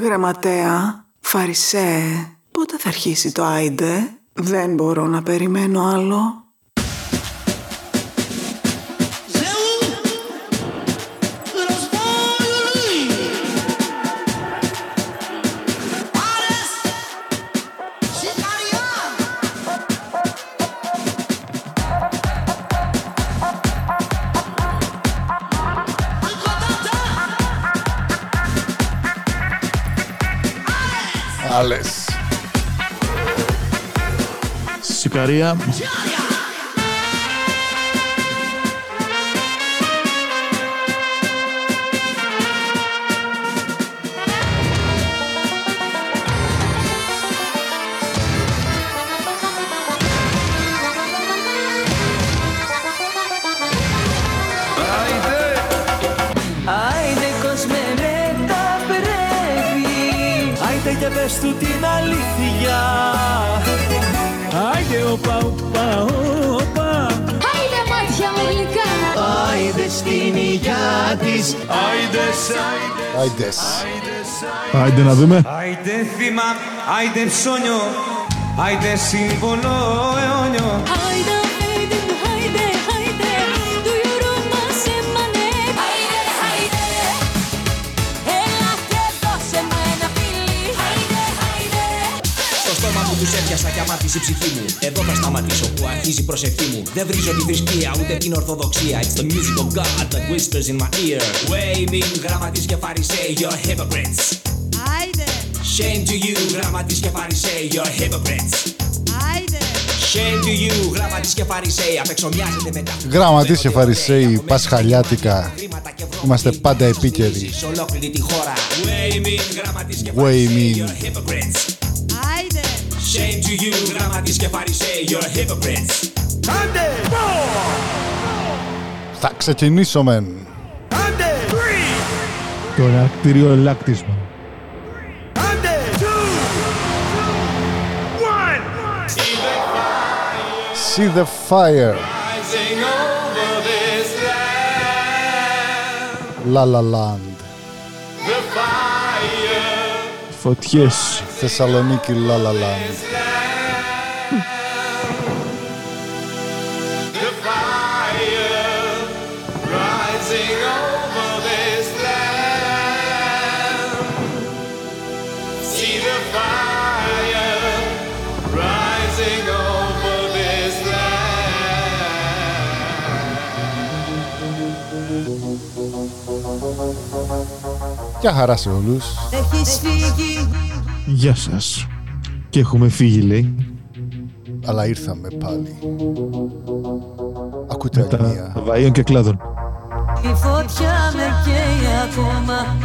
Γραμματέα, Φαρισέ, πότε θα αρχίσει το άιντε; Δεν μπορώ να περιμένω άλλο. Σικαρία. Άιντε κόσμε με τα πρέπει Άιντε και πες του την αλήθεια Άιντε οπα οπα. Οπα Άιντε μάτια μου γλυκά. Άιντε στην υγειά της. Άιντες, άιντες, Άιντες. Άιντε να δούμε. Άιντε θύμα, άιντε ψώνιο. Άιντε σύμβολο αιώνιο. Άιντε άιντε στόμα μου τους έπιασα και αμάρτησε η ψυχή μου. Εδώ θα σταματήσω που αρχίζει η προσευχή μου. Δεν βρίζω τη θρησκεία ούτε την ορθοδοξία. It's the music of God that whispers in my ear. Waving γραμματείς και φαρισαίοι, you're hypocrites. Άιντε. Shame to you, γραμματείς και φαρισαίοι, you're hypocrites. Άιντε. Shame to you, γραμματείς και φαρισαίοι Απ' έξω μοιάζετε με τα Γραμματείς και φαρισαίοι, πασχαλιάτικα. χρήματα και βρώμα Είμαστε και πάντα βρώμα επίκαιροι. Σε ολόκληρη τη χώρα. Waving γραμματείς και Way φαρισαίοι, mean. You're hypocrites Άιντε Shame to you, γραμματείς και φαρισαίοι, you're hypocrites Θα ξεκινήσω μεν. Το ενακτήριο λάκτισμα. See the fire. La La Land. Φωτιές. Θεσσαλονίκη La La Land. Γεια χαρά σε όλους. Έχεις φύγει Γεια σας. Και έχουμε φύγει λέει. Αλλά ήρθαμε πάλι. Ακούτε Με τα αγνία. βαΐων και κλάδων. Η φωτιά με καίει ακόμα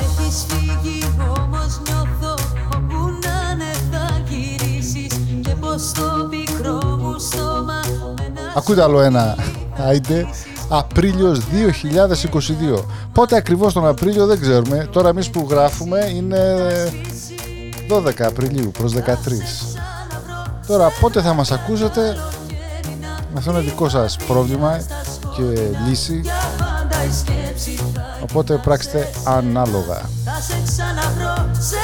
Έχεις φύγει όμως νιώθω Όπου να είναι θα γυρίσεις Και πως το πικρό μου στόμα με ένα Ακούτε άλλο ένα. Άιντε. Απρίλιος 2022. Πότε ακριβώς τον Απρίλιο δεν ξέρουμε. Τώρα εμείς που γράφουμε είναι 12 Απριλίου προς 13. Τώρα πότε θα μας ακούσετε αυτό είναι δικό σας πρόβλημα και λύση. πάντα η σκέψη θα Οπότε πράξτε ανάλογα. Θα σε ξαναβρω σε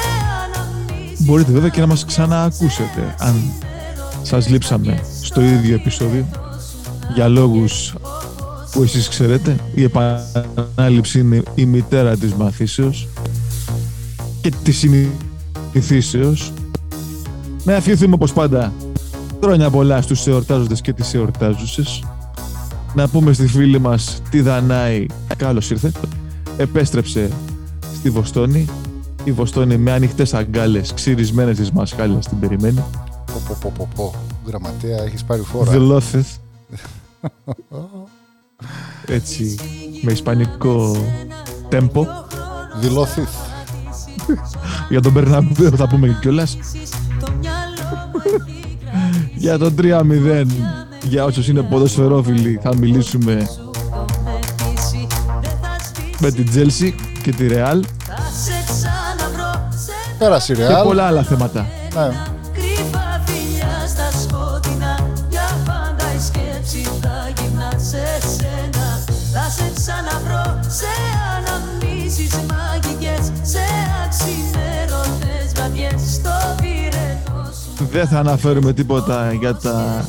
αναμνήσεις Μπορείτε βέβαια και να μας ξαναακούσετε αν σας λείψαμε στο ίδιο επεισόδιο για λόγους που εσείς ξέρετε η επανάληψη είναι η μητέρα της μαθήσεως και της συνηθίσεως. Να ευχηθούμε όπως πάντα χρόνια πολλά στους εορτάζοντες και τις εορτάζουσες. Να πούμε στη φίλη μας τη Δανάη καλώς ήρθε. Επέστρεψε στη Βοστόνη. Η Βοστόνη με ανοιχτές αγκάλες ξυρισμένες τις μασχάλες την περιμένει. Πω, πω, πω, πω, πω. Γραμματέα, έχεις πάρει φόρα. Δηλώθεθ έτσι με ισπανικό τέμπο Δηλώθηθ. για τον Μπερναμπέο θα πούμε κιόλας το μυαλό έχει για τον 3-0 για όσους είναι ποδοσφαιρόφιλοι θα μιλήσουμε γραμμίσει Δεν θα σβήσει με την Τζέλσι και τη Ρεάλ Θα σε ξαναβρω σε Πέρασε η και Ρεάλ. πολλά άλλα θέματα Ναι. Δεν θα αναφέρουμε τίποτα για, τα...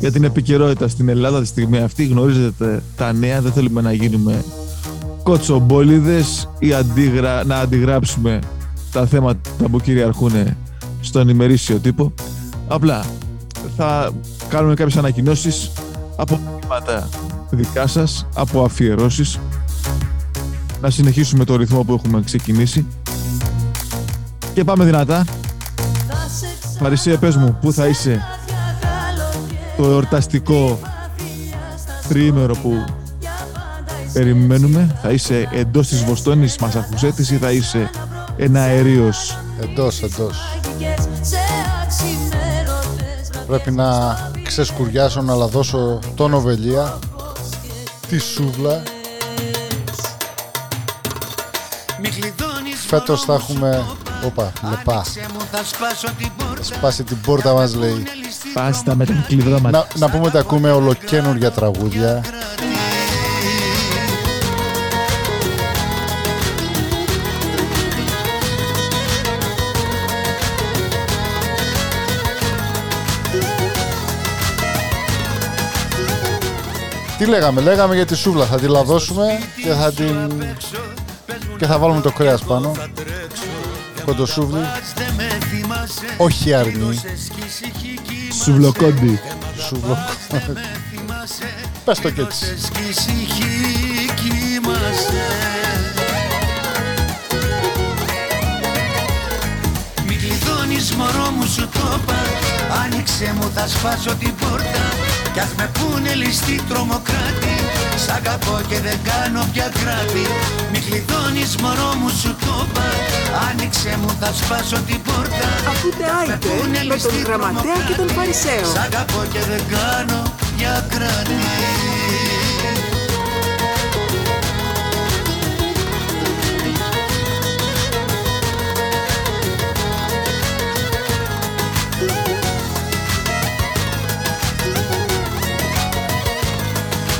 για την επικαιρότητα στην Ελλάδα τη στιγμή αυτή. Γνωρίζετε τα νέα, δεν θέλουμε να γίνουμε κοτσομπόλιδες ή αντίγρα... να αντιγράψουμε τα θέματα που κυριαρχούν στον ημερήσιο τύπο. Απλά θα κάνουμε κάποιες ανακοινώσεις από μηνύματα δικά σας, από αφιερώσεις να συνεχίσουμε το ρυθμό που έχουμε ξεκινήσει και πάμε δυνατά Θα σε Παρισία πες μου που θα είσαι ξαναδιά καλοκαίρι το εορταστικό φιλιά στα τριήμερο που για πάντα είσαι περιμένουμε; Θα είσαι εντός της Βοστόνης Μασαχουσέτης ή θα είσαι ένα αερίος; Εντός, εντός. μαγικές Σε αξιμέρωτες βραδιές Πρέπει να ξεσκουριάσω να λαδώσω τον Οβελία, τη σούβλα. Φέτος θα έχουμε... Όπα, λεπά. Σπάσει την πόρτα μας λέει. πάστα με τα κλειδώματα Να, να πούμε ότι ακούμε ολοκένουργια τραγούδια. Τι λέγαμε, λέγαμε για τη σούβλα, θα τη λαδώσουμε και θα την... και θα βάλουμε το κρέας πάνω. Κοντοσούβλι. Όχι αρνή. Σουβλοκόντι Σούβλο. Πες το και έτσι. Μην κλειδώνεις μωρό μου σου το είπα. Άνοιξε μου θα σπάσω την πόρτα. Κι ας με πούνε ληστή τρομοκράτη. Σ' αγαπώ και δεν κάνω πια κράτη. Μην κλειδώνεις μωρό μου σου το είπα Άνοιξε μου θα σπάσω την πόρτα Ακούτε Κι ας Άιτε πούνε με ληστή τον Γραμματέα και τον τρομοκράτη. Φαρισαίο. Σ' αγαπώ και δεν κάνω πια κράτη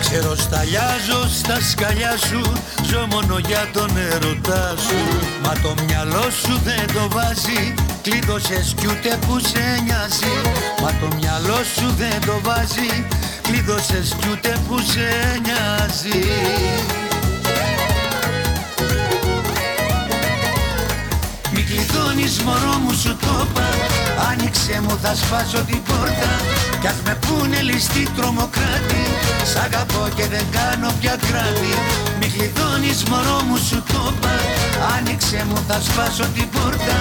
Ξέρω σταλιάζω στα σκαλιά σου Ζω μόνο για τον ερωτά σου. Μα το μυαλό σου δεν το βάζει. Κλείδωσες κι ούτε που σε νοιάζει. Μα το μυαλό σου δεν το βάζει. Κλείδωσες κι ούτε που σε νοιάζει. Μην κλειδώνεις μωρό μου σου το είπα. Άνοιξε μου θα σπάσω την πόρτα Κι ας με πούνε ληστή τρομοκράτη Σ' αγαπώ και δεν κάνω πια κράτη. Μην κλειδώνεις μωρό μου σου το είπα Άνοιξε μου θα σπάσω την πόρτα.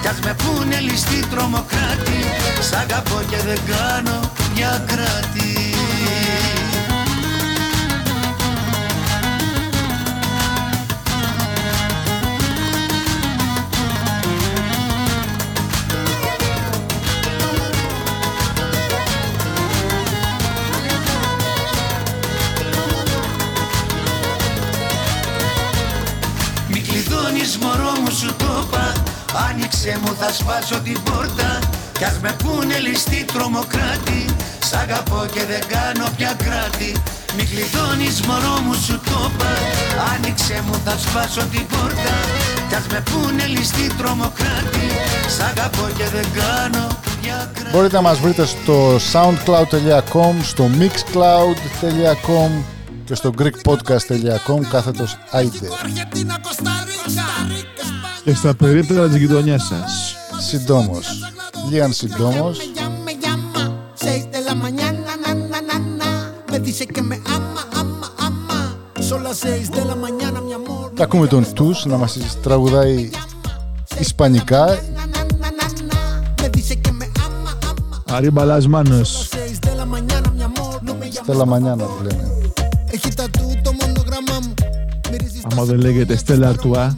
Κι ας με πούνε ληστή τρομοκράτη Σ' αγαπώ και δεν κάνω πια κράτη μωρό μου σου το είπα Άνοιξε μου θα σπάσω την πόρτα. Κι ας με πούνε ληστή τρομοκράτη. Σ' αγαπώ και δεν κάνω πια κράτη. Μην κλειδώνεις μωρό μου σου το είπα Άνοιξε μου θα σπάσω την πόρτα. Κι ας με πούνε ληστή τρομοκράτη. Σ' αγαπώ και δεν κάνω πια κράτη. Μπορείτε να μας βρείτε στο soundcloud.com, στο mixcloud.com και στο greekpodcast.com κάθετος άιντε. Και στα περίπτερα της γειτονιάς σας Συντόμως. Λίγαν συντόμως. me llama, seis de la mañana, na, na, na, na. Me dice que me ama, ama, ama. Son las seis de la mañana, mi amor. Θα ακούμε τον Τους να μας τραγουδάει ισπανικά. Na, na, na, na, na. Me dice que me ama, ama. Αρίμπαλας Μάνος Seis de la mañana, mi amor. No me llamas. Στέλλα Μανιάνα τη λένε. Έχει τατού το μονογράμμα μου. Μυρίζεις τα άμα δεν λέγεται Στέλλα Αρτουά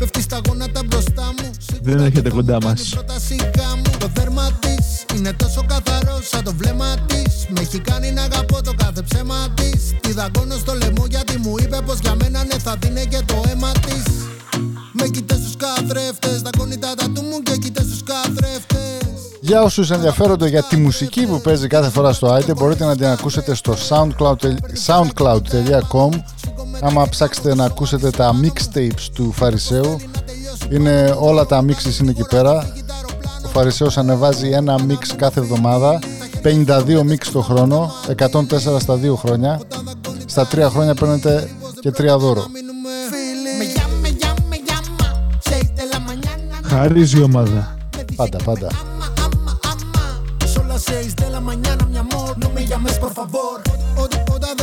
Πέφτει στα γόνατα μπροστά μου. δεν έρχεται κοντά μας Πρώτα σιγά μου το δέρμα της είναι τόσο καθαρό σαν το βλέμμα της. Με έχει κάνει να αγαπώ το κάθε ψέμα της. Τη δαγκώνω στο λαιμό γιατί μου είπε πως για μένα ναι θα δίνε και το αίμα της. Με κοιτέ στου καθρέφτες, δαγκώνει τα τατού μου και κοιτέ στου καθρέφτες. Για όσους ενδιαφέρονται για τη μουσική που παίζει κάθε φορά στο item μπορείτε να την ακούσετε στο soundcloud, soundcloud.com άμα ψάξετε να ακούσετε τα mixtapes του Φαρισαίου είναι όλα τα mixes είναι εκεί πέρα ο Φαρισαίος ανεβάζει ένα mix κάθε εβδομάδα 52 mix το χρόνο 104 στα 2 χρόνια στα 3 χρόνια παίρνετε και 3 δώρο Me llama, me llama, me llama. Seis de la mañana. Χαρίζει η ομάδα. πάντα πάντα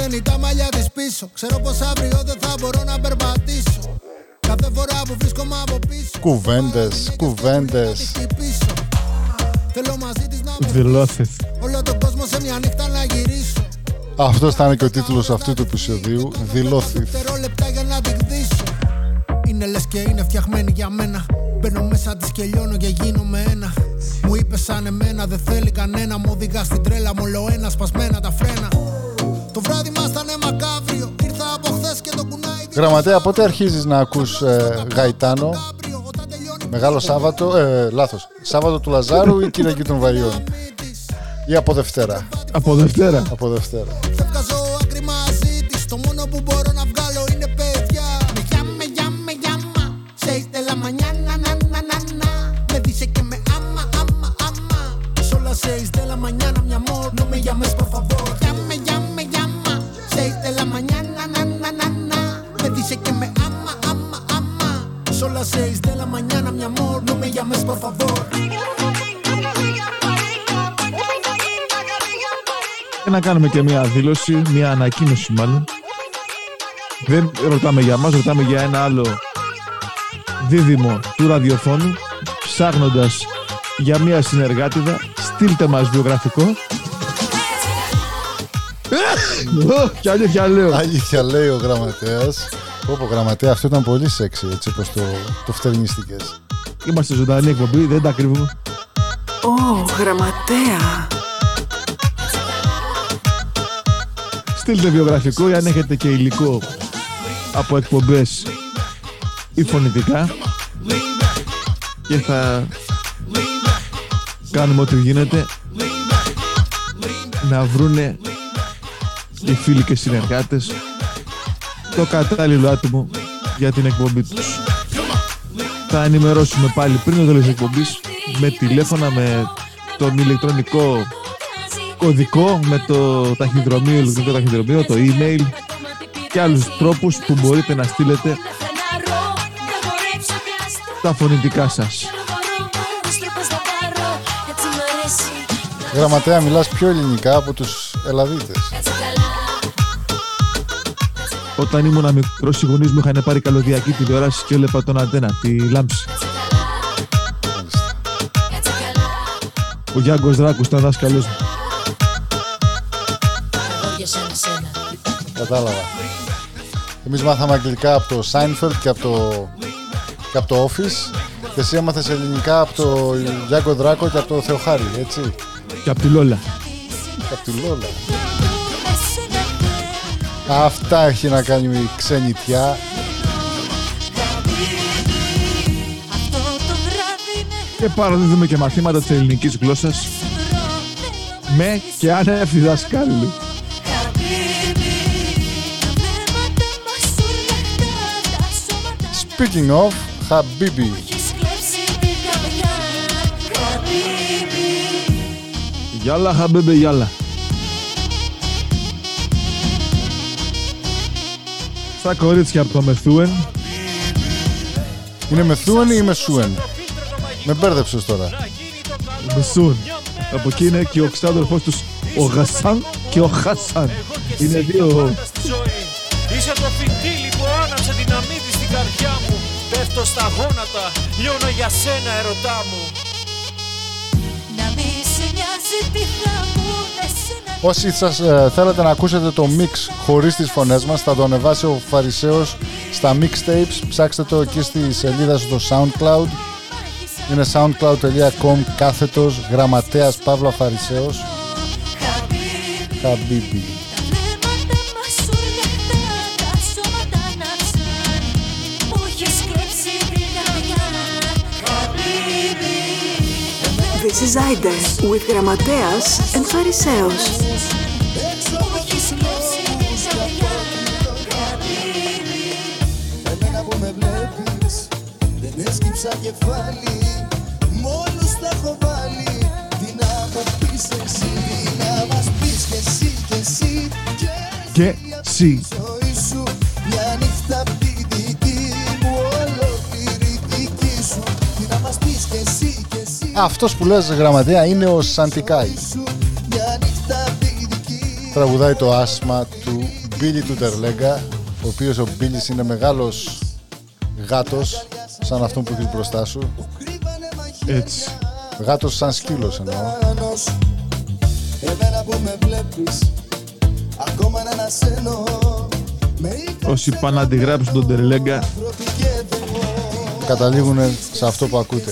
Son las 6 de la mañana, mi amor. No me llames, por favor. Ό- Όταν δεν ήταν τα μαλλιά της πίσω. Ξέρω πως αύριο δεν θα μπορώ να περπατήσω. Κάθε φορά που βρίσκομαι από πίσω. κουβέντες, κουβέντες Εκεί πίσω. Θέλω μαζί της να μου Δηλώθηθ. όλο τον κόσμο σε μια νύχτα να γυρίσω. αυτός θα είναι και ο τίτλος αυτού του επεισοδίου δηλώθη Δευτερόλεπτα για να την κτίσω. Είναι λες και είναι φτιαγμένη για μένα. Μπαίνω μέσα της και λιώνω και γίνομαι ένα. Μου είπες σαν εμένα, δεν θέλει κανένα. Μου οδηγάς στην τρέλα, μου όλο ένα σπασμένα τα φρένα. Το βράδυ μας ήταν μακάβριο. Ήρθα από χθες και το κουνάει. Γραμματέα, πότε αρχίζεις να ακούς ε, Γαϊτάνο, αύριο. Όταν τελειώνει Μεγάλο Σάββατο, ε, λάθος, Σάββατο του Λαζάρου ή Κυριακή των Βαριών; Ή από Δευτέρα, Από Δευτέρα. από Δευτέρα. Να κάνουμε και μια δήλωση, μια ανακοίνωση μάλλον. Δεν ρωτάμε για μας, ρωτάμε για ένα άλλο δίδυμο του ραδιοφώνου. Ψάχνοντας για μια συνεργάτηδα, στείλτε μας βιογραφικό. Ω, Κι αλήθεια λέω. Αλήθεια λέει ο γραμματέας. Όπω γραμματέα, αυτό ήταν πολύ σεξι έτσι όπως το, το φτερνίστηκες. Είμαστε ζωντανή εκπομπή, δεν τα κρύβουμε. Ω, γραμματέα. Στείλτε βιογραφικό ή αν έχετε και υλικό από εκπομπές ή φωνητικά και θα κάνουμε ό,τι γίνεται να βρούνε οι φίλοι και συνεργάτες το κατάλληλο άτομο για την εκπομπή τους. Θα ενημερώσουμε πάλι πριν το τέλος της εκπομπής με τηλέφωνα, με τον ηλεκτρονικό κωδικό, με το ταχυδρομείο, ηλεκτρονικό ταχυδρομείο, το email και άλλους τρόπους που μπορείτε να στείλετε τα φωνητικά σας. Γραμματέα, μιλάς πιο ελληνικά από τους Ελλαδίτες. Όταν ήμουν μικρός, οι γονείς μου είχαν πάρει καλωδιακή τηλεόραση και έλεπα τον αντένα, τη λάμψη. Μάλιστα. Ο Γιάνγκος Δράκου ήταν δάσκαλο μου. Κατάλαβα. Εμείς μάθαμε αγγλικά από το Seinfeld και από το, και από το Office και εσύ έμαθες ελληνικά από το Γιάνκο Δράκο και από το Θεοχάρη, έτσι. Και από τη Λόλα. Και από τη Λόλα. Αυτά έχει να κάνει με η ξενιτιά. Και παραδίδουμε και μαθήματα της ελληνικής γλώσσας με και άνευ διδασκάλου. Speaking of, Habibi. Γιάλα, χαμπέμπε, γιάλα. Στα κορίτσια από το Μεθούεν Είναι Μεθούεν ή Μεσούεν; Με μπέρδεψες τώρα. Μεσούν. Από εκεί είναι και ο ξάδερφός τους ο Γασάν και ο Χασάν. Είναι δύο στα γόνατα, λιώνω για σένα ερωτά μου. Όσοι σας ε, θέλετε να ακούσετε το mix χωρίς τις φωνές μας θα το ανεβάσει ο Φαρισαίος στα mixtapes. Ψάξτε το εκεί στη σελίδα στο SoundCloud. Είναι soundcloud.com κάθετος γραμματέας Παύλα Φαρισαίος. Χαμπίμπι This This is Aide with Γραμματέας and Φαρισαίος. Εμένα που με βλέπεις Δεν έσκυψα κεφάλι Μόλις τα έχω βάλει Τι να μου πεις εσύ Τι να μας πεις κι εσύ κι εσύ Και σι. Αυτός που λες γραμματέα είναι ο Σαντικάη. Μια νύχτα απ' τη δική Τραγουδάει το άσμα του Μπίλι του Τερλέγκα, ο οποίος ο Μπίλις είναι μεγάλος γάτος, σαν αυτόν που έχεις μπροστά σου. Έτσι. Γάτος σαν σκύλος εννοώ. Άνος Εμένα που με βλέπεις Ακόμα να ανασένω Με Όσοι πάνε να αντιγράψουν τον Τερλέγκα, Καταλήγουν σε αυτό που ακούτε.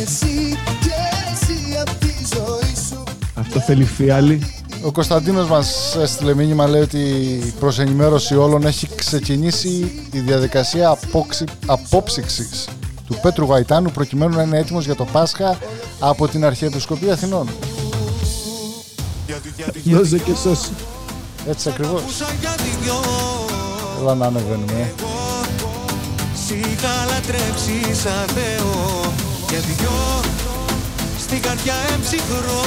Εσύ Και εσύ απ' τη ζωή σου Αυτό θέλει φιάλι. Ο Κωνσταντίνος μας έστειλε μήνυμα, λέει ότι προς ενημέρωση όλων έχει ξεκινήσει η διαδικασία απόξη, απόψυξης του Πέτρου Γαϊτάνου προκειμένου να είναι έτοιμος για το Πάσχα από την Αρχιεπισκοπή Αθηνών. Δώσε και σώση. Έτσι ακριβώς. Έλα να ανεβαίνουμε. Σιγά λατρέψεις σαν Θεό Και δυο στην καρδιά εμψυχρό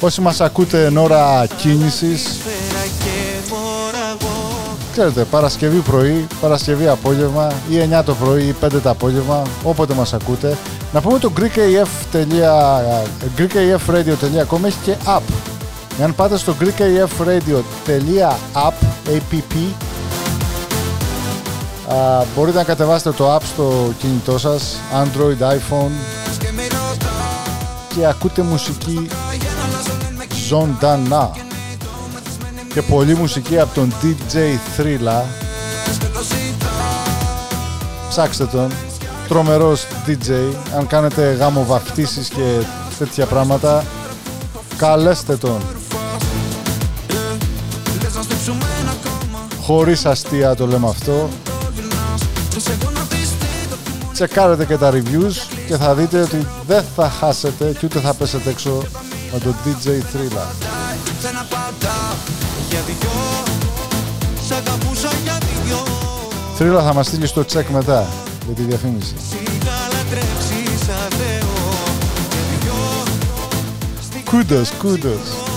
Όσοι μας ακούτε εν ώρα κίνησης, Φέρα και μωραγό ξέρετε, Παρασκευή πρωί, Παρασκευή απόγευμα ή 9 το πρωί ή 5 το απόγευμα, όποτε μας ακούτε, να πούμε το greekaf.radio.com greekafradio.com έχει και app. Εάν πάτε στο greekafradio.app, app, α, μπορείτε να κατεβάσετε το app στο κινητό σας, Android, iPhone. Και ακούτε μουσική ζωντανά. Και πολλή μουσική από τον DJ Thrilla ψάξτε τον. Τρομερός DJ αν κάνετε γάμο βαφτίσεις και τέτοια πράγματα καλέστε τον χωρίς αστεία το λέμε αυτό. Τσεκάρετε και τα reviews και θα δείτε ότι δεν θα χάσετε και ούτε θα πέσετε έξω με τον DJ Thrilla Για δυο Σ' αγαπούσα για δυο Thrilla θα μας στείλει στο τσεκ μετά για τη διαφήμιση. Σιγά λατρέψει σαν Θεό Και δυο Κούντος, κούντος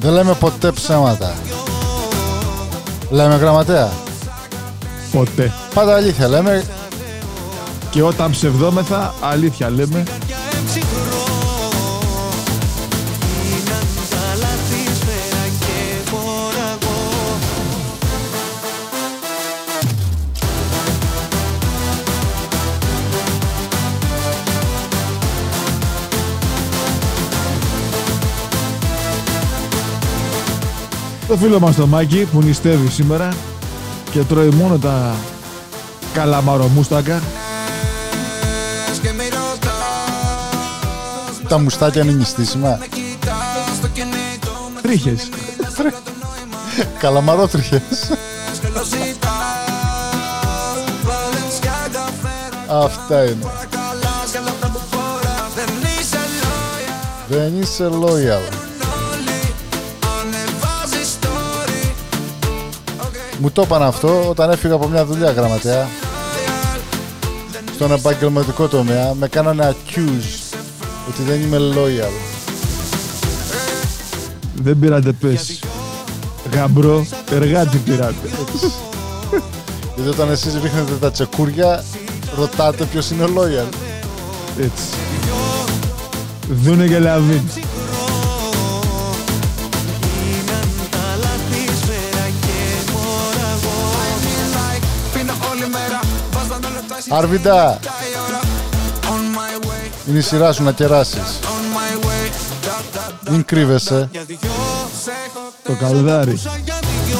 Δεν λέμε ποτέ ψέματα Λέμε γραμματέα Ποτέ. Πάντα αλήθεια λέμε Και όταν ψευδόμεθα, αλήθεια λέμε. Το φίλο μας το Μάκη που νηστεύει σήμερα και τρώει μόνο τα καλαμαρομούστακα. Και με ρωτάς τα μουστάκια είναι νηστίσιμα Κοιτάς το κινητό με Τρίχες. Καλαμαρότριχες και το ζητάς Βαλενσιάγκα φέρα Αυτά είναι καλά σε όλα αυτά που φοράς Δεν είσαι λόγια Δεν είσαι loyal Μου το είπαν αυτό όταν έφυγα από μια δουλειά γραμματέα Στον επαγγελματικό τομέα με κάνανε accuse ότι δεν είμαι loyal Δεν πήρατε πες. Γαμπρό, εργάτη πήρατε. Γιατί όταν εσείς ρίχνετε τα τσεκούρια ρωτάτε ποιος είναι loyal Έτσι. Δούνε και λαβίν. Way, είναι η σειρά σου να κεράσεις on my way Da, da, da. Μην κρύβεσαι Για δυο σε έχω Το καλδάρι. για δυο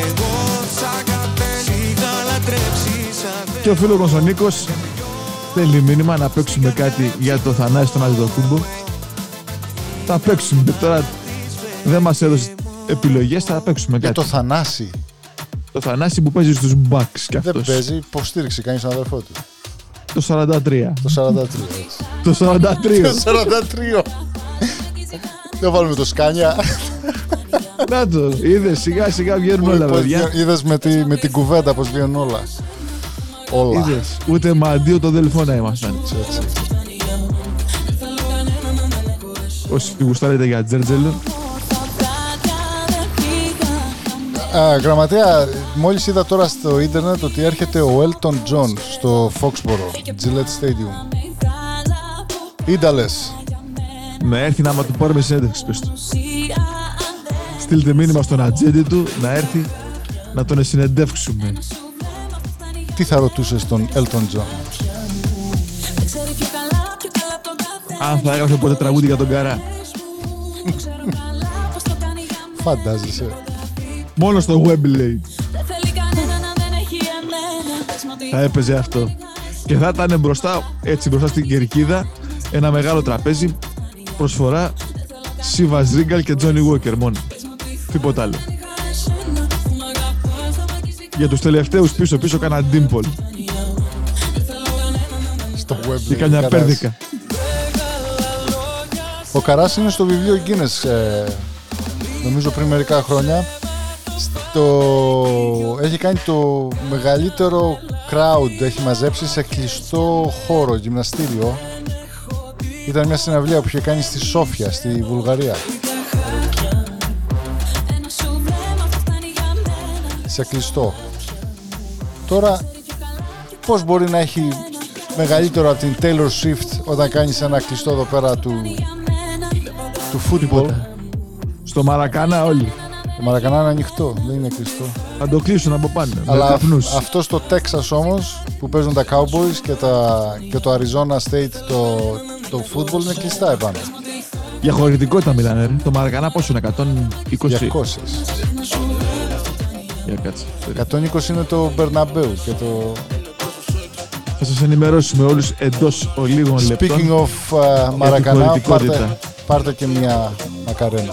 Εγώ σαν καπέλι είχα λατρέψει σαν Και ο φίλος μας ο Νίκος θέλει μήνυμα να παίξουμε κάτι για το Θανάση τον Αντιτοκούμπο. Θα παίξουμε τώρα. Δεν μας έδωσε επιλογές, θα παίξουμε Για κάτι. το Θανάση. Το Θανάση που παίζει στους Bucks κι Δεν αυτός. παίζει, υποστήριξε κανείς τον αδερφό του. Το 43. Το 43. έτσι. Το 43. Το 43. Δεν βάλουμε το σκάνια. Να το, είδες, σιγά σιγά βγαίνουν όλα παιδιά. Είδες με, τη, με την κουβέντα πώς βγαίνουν όλα. Όλα. Είδες, ούτε με αντίο το δελφό να ήμασταν. Έτσι, έτσι. Όσοι γουστάρετε για τζέρτζελο. Α, γραμματέα, μόλις είδα τώρα στο ίντερνετ ότι έρχεται ο Elton John στο Foxborough, Gillette Stadium. Ίνταλες. Να έρθει να μα του πάρουμε συνέντευξη πες του. Στείλτε μήνυμα στον ατζέντη του να έρθει να τον συνεντεύξουμε. Τι θα ρωτούσες τον Elton John; Αν θα έγραφε ποτέ τραγούδι για τον Καρά. Φαντάζεσαι. Μόνο στο Wembley θα έπαιζε αυτό. Και θα ήταν μπροστά, έτσι μπροστά στην κερκίδα, ένα μεγάλο τραπέζι προσφορά Σίβα Ρίγκαλ και Τζόνι Walker μόνο. Τίποτα άλλο. Για τους τελευταίους πίσω-πίσω κάνα ντύμπολ Στο Wembley. και κάμια Καράς. πέρδικα. Ο Καράς είναι στο βιβλίο Guinness, ε, νομίζω πριν μερικά χρόνια. Στο... Έχει κάνει το μεγαλύτερο crowd, έχει μαζέψει σε κλειστό χώρο, γυμναστήριο. Ήταν μια συναυλία που είχε κάνει στη Σόφια, στη Βουλγαρία. Σε κλειστό. Τώρα, πώς μπορεί να έχει μεγαλύτερο από την Taylor Swift όταν κάνεις ένα κλειστό εδώ πέρα του, του football; Στο Μαρακάνα όλοι. Το Μαρακανά είναι ανοιχτό, δεν είναι κλειστό. Θα το κλείσουν από πάνω. Αλλά με καπνούς. αυτός στο Texas όμως που παίζουν τα Cowboys και, τα, και το Arizona State το, το football είναι κλειστά επάνω. Για χωρητικότητα μιλάνε. ρε. Το Μαρακανά πόσο είναι, 120. 200. Για κάτσε. 120 είναι το Bernabeu και το Θα σας ενημερώσουμε όλους εντός ολίγων λεπτών. Speaking of uh, Μαρακανά, πάρτε, χωρητικότητα. πάρτε και μια μακαρένα.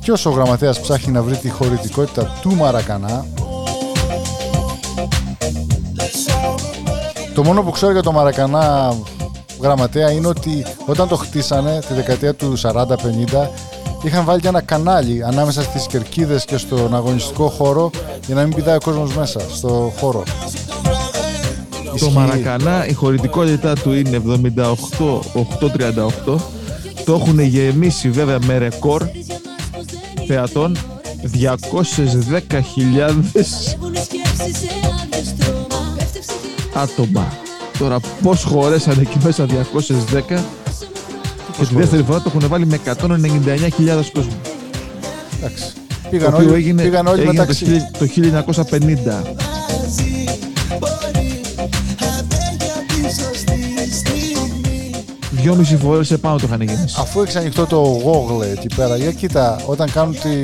Και όσο ο γραμματέας ψάχνει να βρει τη χωρητικότητα του Μαρακανά, το μόνο που ξέρω για το Μαρακανά γραμματέα είναι ότι όταν το χτίσανε τη δεκαετία του 40-50 είχαν βάλει και ένα κανάλι ανάμεσα στις κερκίδες και στον αγωνιστικό χώρο για να μην πηδάει ο κόσμος μέσα στο χώρο. Το Ισχύει. Μαρακανά η χωρητικότητά του είναι 78-838. Το έχουν γεμίσει βέβαια με ρεκόρ θεατών 210.000 άτομα. Τώρα πώς χωρέσανε εκεί μέσα 210 και τη δεύτερη φορά το έχουν βάλει με 199.000 κόσμο. Εντάξει. Το Πήγαν οποίο όλοι, έγινε, πήγαν όλοι έγινε το, μεταξύ. χίλι- το 1950. Δυόμιση φορές επάνω το είχαν γεμίσει. Αφού έχει ανοιχτό το Google εκεί πέρα, για κοίτα, όταν κάνουν τη,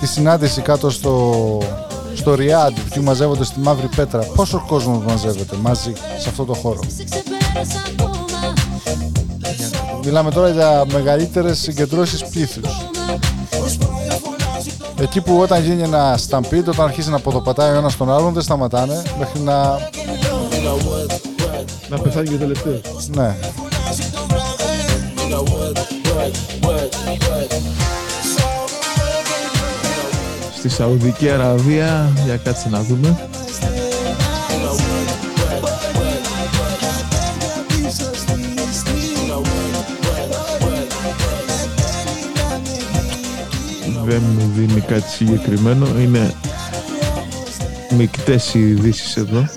τη συνάντηση κάτω στο, στο Ριάντ που μαζεύονται στη Μαύρη Πέτρα, πόσο κόσμος μαζεύεται μαζί σε αυτό το χώρο; Μιλάμε τώρα για μεγαλύτερες συγκεντρώσεις πλήθους. Εκεί που όταν γίνει ένα stampede, όταν αρχίζει να ποδοπατάει ο ένας τον άλλον, δεν σταματάνε μέχρι να... Να πεθάνει και ο τελευταίος. Ναι. Στη Σαουδική Αραβία, για κάτσε να δούμε. Δεν μου δίνει κάτι συγκεκριμένο. Είναι μικτές οι ειδήσεις εδώ.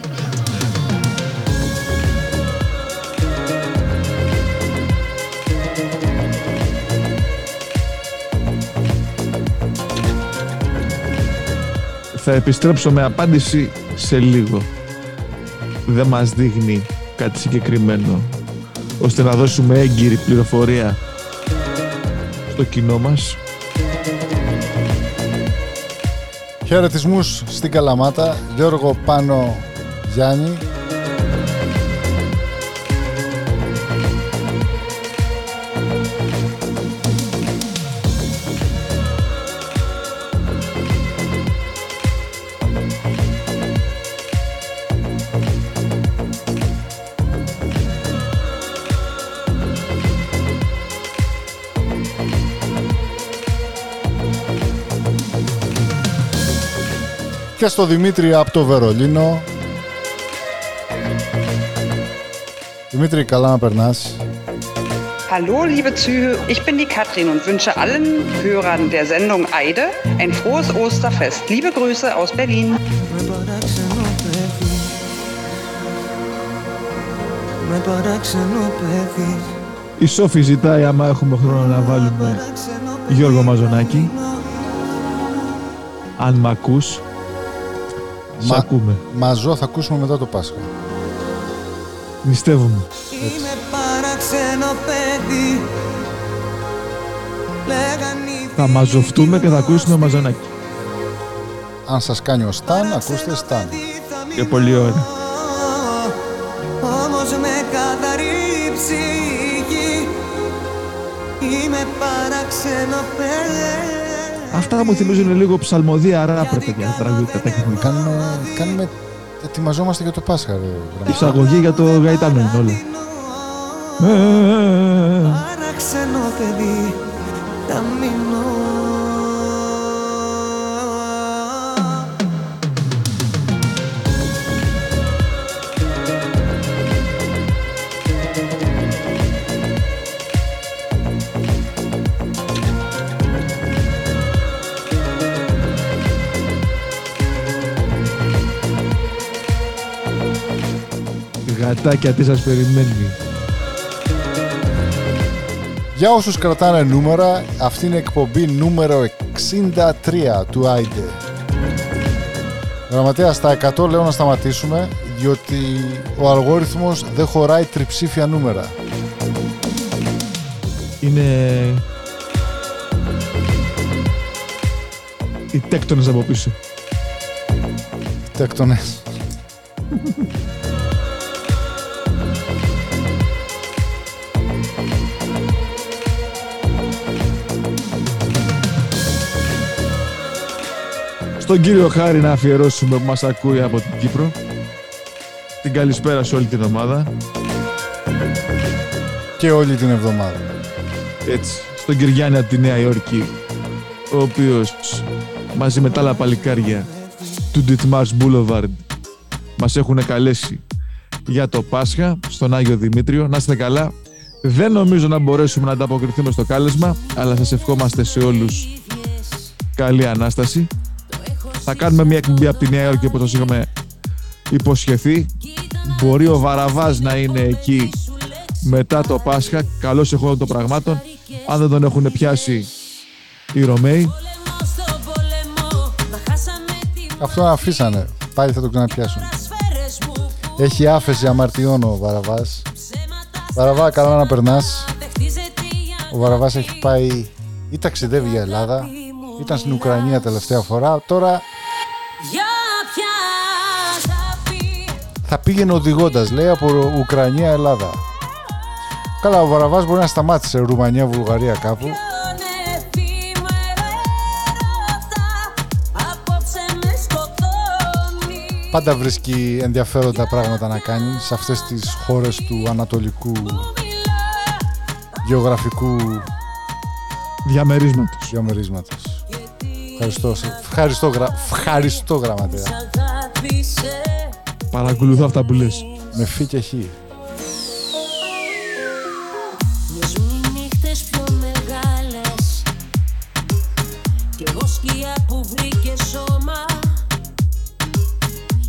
Θα επιστρέψω με απάντηση σε λίγο. δεν μας δείχνει κάτι συγκεκριμένο ώστε να δώσουμε έγκυρη πληροφορία στο κοινό μας. Χαιρετισμούς στην Καλαμάτα, Γιώργο Πάνο Γιάννη. Και στο Δημήτρη από το Βερολίνο. Δημήτρη, καλά να περνάς. Hallo, liebe Zuhörer, ich bin die Katrin und wünsche allen Hörern der Sendung Eide ein frohes Osterfest. Liebe Grüße aus Berlin. Με παράξενο παιδί Με παράξενο παιδί Η Σόφη ζητάει άμα έχουμε χρόνο να βάλουμε Γιώργο Μαζονάκη. Αν μ' ακούς, σ' Μα- ακούμε. Μαζό θα ακούσουμε μετά το Πάσχα. Νηστεύουμε. Είμαι παράξενο παιδί Λέγαν οι Θα μαζοφτούμε και θα ακούσουμε Μαζονάκη. Αν σας κάνει ο Σταν, ακούστε Σταν. Και πολύ ωραία. Όμως με καθαρή ψυχή Είμαι παράξενο παιδί Αυτά μου θυμίζουν λίγο ψαλμοδία ράπρε, παιδιά. τα Τραγούδια τα έχουμε. Κάνουμε, κάνουμε, ετοιμαζόμαστε για το Πάσχα, ρε. Γραμμή. Εισαγωγή για το Γαϊτάνο είναι όλα. Ε, ε, ε, ε. Παράξενο παιδί Θα μείνω Γατάκια, τι σας περιμένει. Για όσους κρατάνε νούμερα, αυτή είναι η εκπομπή νούμερο 63 του Άιντε. Γραμματέα, στα 100 λέω να σταματήσουμε, διότι ο αλγόριθμος δεν χωράει τριψήφια νούμερα. Είναι... Οι τέκτονες από πίσω. Τέκτονες. Στον κύριο Χάρη να αφιερώσουμε που μας ακούει από την Κύπρο. Την καλησπέρα σε όλη την ομάδα. Και όλη την εβδομάδα. Έτσι, στον Κυριάννη από τη Νέα Υόρκη, ο οποίος μαζί με τα άλλα παλικάρια του Ditmars Boulevard μας έχουν καλέσει για το Πάσχα στον Άγιο Δημήτριο. Να είστε καλά. Δεν νομίζω να μπορέσουμε να ανταποκριθούμε στο κάλεσμα, αλλά σας ευχόμαστε σε όλους καλή Ανάσταση. Θα κάνουμε μια εκπομπή από τη Νέα Υόρκη όπως σας είχαμε υποσχεθεί. Μπορεί ο Βαραβάς να είναι εκεί μετά το Πάσχα, καλώς εχόντων των πραγμάτων. Αν δεν τον έχουν πιάσει οι Ρωμαίοι, Αυτό αφήσανε. Πάλι θα το ξαναπιάσουν. Έχει άφεση αμαρτιών ο Βαραβάς. Βαραβά, καλά να περνάς. Ο Βαραβάς έχει πάει ή ταξιδεύει για Ελλάδα, ήταν στην Ουκρανία τελευταία φορά. Τώρα θα πήγαινε οδηγώντας, λέει, από Ουκρανία Ελλάδα. Καλά, ο Βαραβάς μπορεί να σταμάτησε Ρουμανία, Βουλγαρία κάπου. Πάντα βρίσκει ενδιαφέροντα πράγματα να κάνει σε αυτές τις χώρες του ανατολικού γεωγραφικού διαμερίσματος. διαμερίσματος. Ευχαριστώ, σε- ευχαριστώ, γρα... ευχαριστώ γραμματέα. Παρακολουθώ αυτά που λες. Με φύ και χ. Μοιάζουν οι νύχτες πιο μεγάλες Κι εγώ σκιά που βρήκε σώμα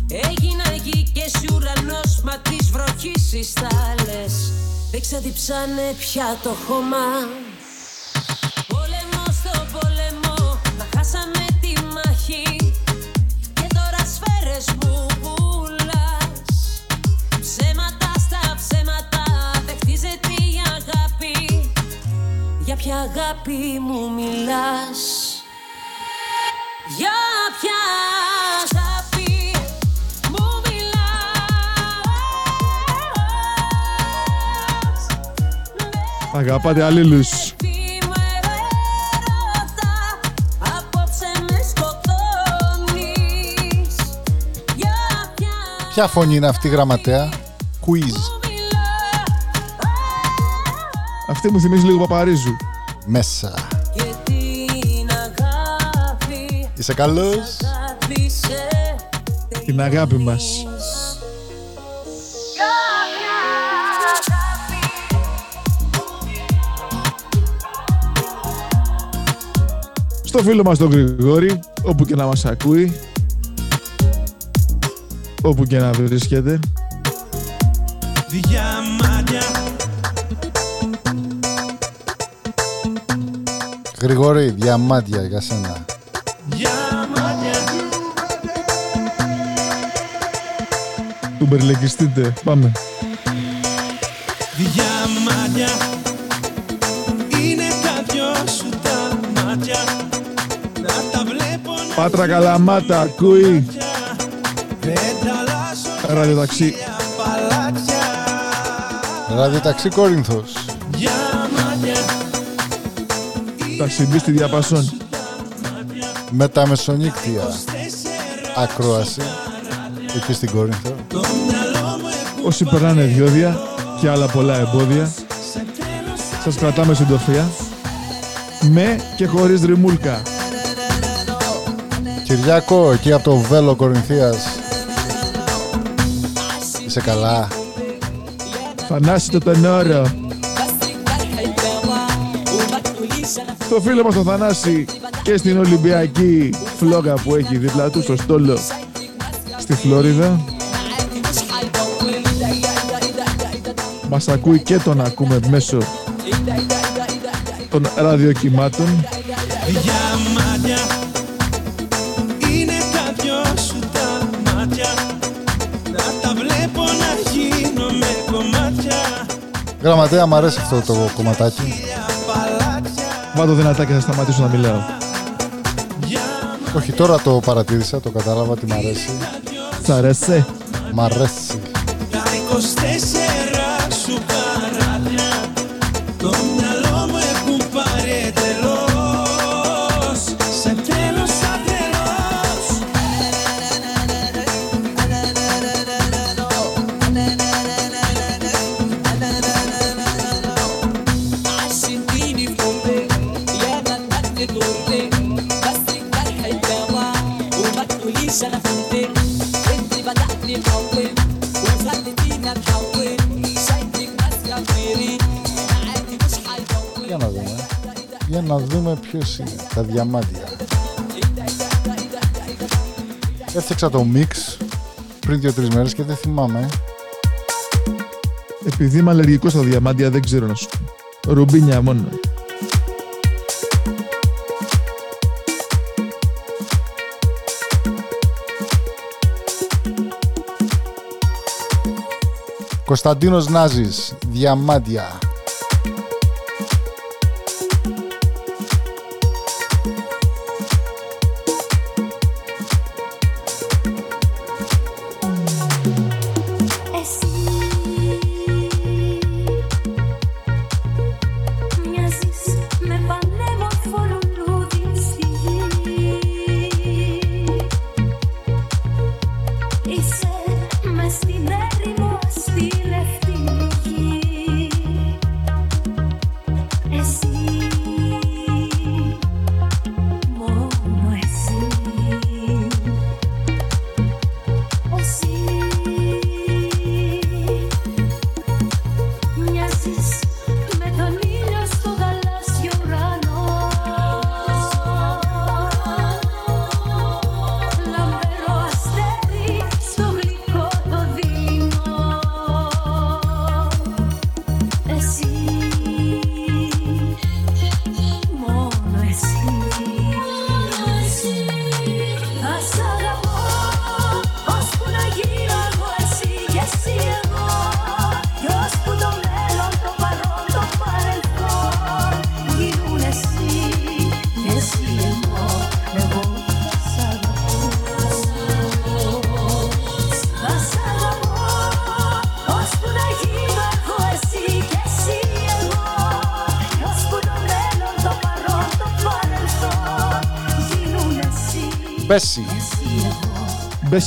Έγινα γη και εσύ ουρανός Μα της βροχής οι στάλες Δεν ξαδιψάνε πια το χώμα αγάπη μου μιλάς Για ποια αγάπη μου μιλάς Αγαπάτε αλλήλους. Τι μου ερώτα Απόψε με σκοτώνεις Για ποια Ποια φωνή είναι αυτή η γραμματέα. Quiz. Αυτή μου θυμίζει λίγο Παπαρίζου. Μέσα. και την αγάπη Είσαι καλός. αγάπησε Την αγάπη μας. Στο φίλο μας τον Γρηγόρη, όπου και να μας ακούει, όπου και να βρίσκεται. Διαμάντια Γρηγόρη, διαμάντια για σένα. Διαμάντια Του μπερλεκιστείτε. Πάμε. Διαμάντια Είναι τα δυο σου τα μάτια Να τα βλέπω να Πάτρα Καλαμάτα, ακούει. πεταλάσω Ραδιοταξί. παλάτια Ραδιοταξί Κόρινθος. Ταξιμπή στη διαπασόν. Με τα μεσονύκτια. Ακρόαση. Εκεί στην Κόρινθο. Όσοι περνάνε διόδια και άλλα πολλά εμπόδια, σας κρατάμε συντροφία. Με και χωρίς ρημούλκα. Κυριάκο, εκεί από το Βέλο Κορινθίας. Είσαι καλά. Θανάση το τενόρο. Το φίλο μας τον Θανάση και στην Ολυμπιακή φλόγα που έχει δίπλα του στο στόλο στη Φλόριδα. Μας ακούει και τον ακούμε μέσω των ραδιοκυμάτων. Διαμάντια Είναι τα δυο σου τα μάτια Να τα βλέπω να γίνομαι κομμάτια Γραμματέα, μου αρέσει αυτό το κομματάκι. Βάτω δυνατά και θα σταματήσω να μιλάω. Όχι, τώρα το παρατήρησα, το κατάλαβα τι μ' αρέσει. Σ' αρέσει. Μ' αρέσει. Ποιος είναι. Τα διαμάντια. Έφτιαξα το μίξ πριν δύο-τρεις μέρες και δεν θυμάμαι. Επειδή είμαι αλλεργικός στα διαμάντια δεν ξέρω να σου πω. Ρουμπίνια μόνο. Κωνσταντίνος Νάζης, διαμάντια.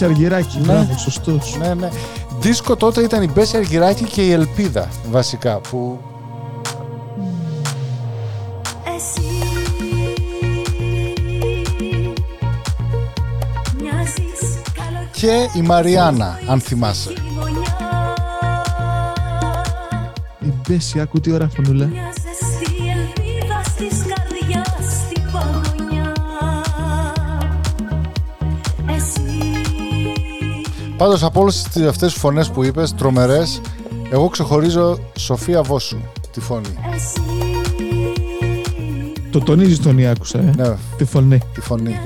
Μπέση Αργυράκη. Ναι. Μπράβο, σωστός. Ναι, ναι. Δίσκο τότε ήταν η Μπέση Αργυράκη και η Ελπίδα βασικά που Εσύ Μοιάζεις καλοκαίρι και η Μαριάννα αν θυμάσαι. γωνιά Η Μπέση, άκου τι ώρα φωνούλα. Πάντως από όλες τις αυτές τις φωνές που είπες, τρομερές, εγώ ξεχωρίζω Σοφία Βόσου, τη φωνή. Εσύ Το τονίζεις τον Ι, άκουσα, ε; Ναι, Τη φωνή. τη φωνή.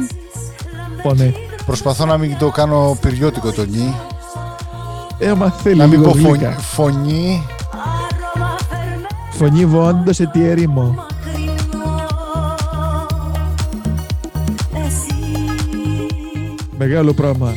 Φωνή. Προσπαθώ να μην το κάνω πυριώτικο το νι, Ε, μα θέλει να μην λίγο πω φωνή, γλύκα. φωνή. άρωμα φέρνω Φωνή βόντος σε τι ερήμο. μακρινό Εσύ Μεγάλο πράγμα.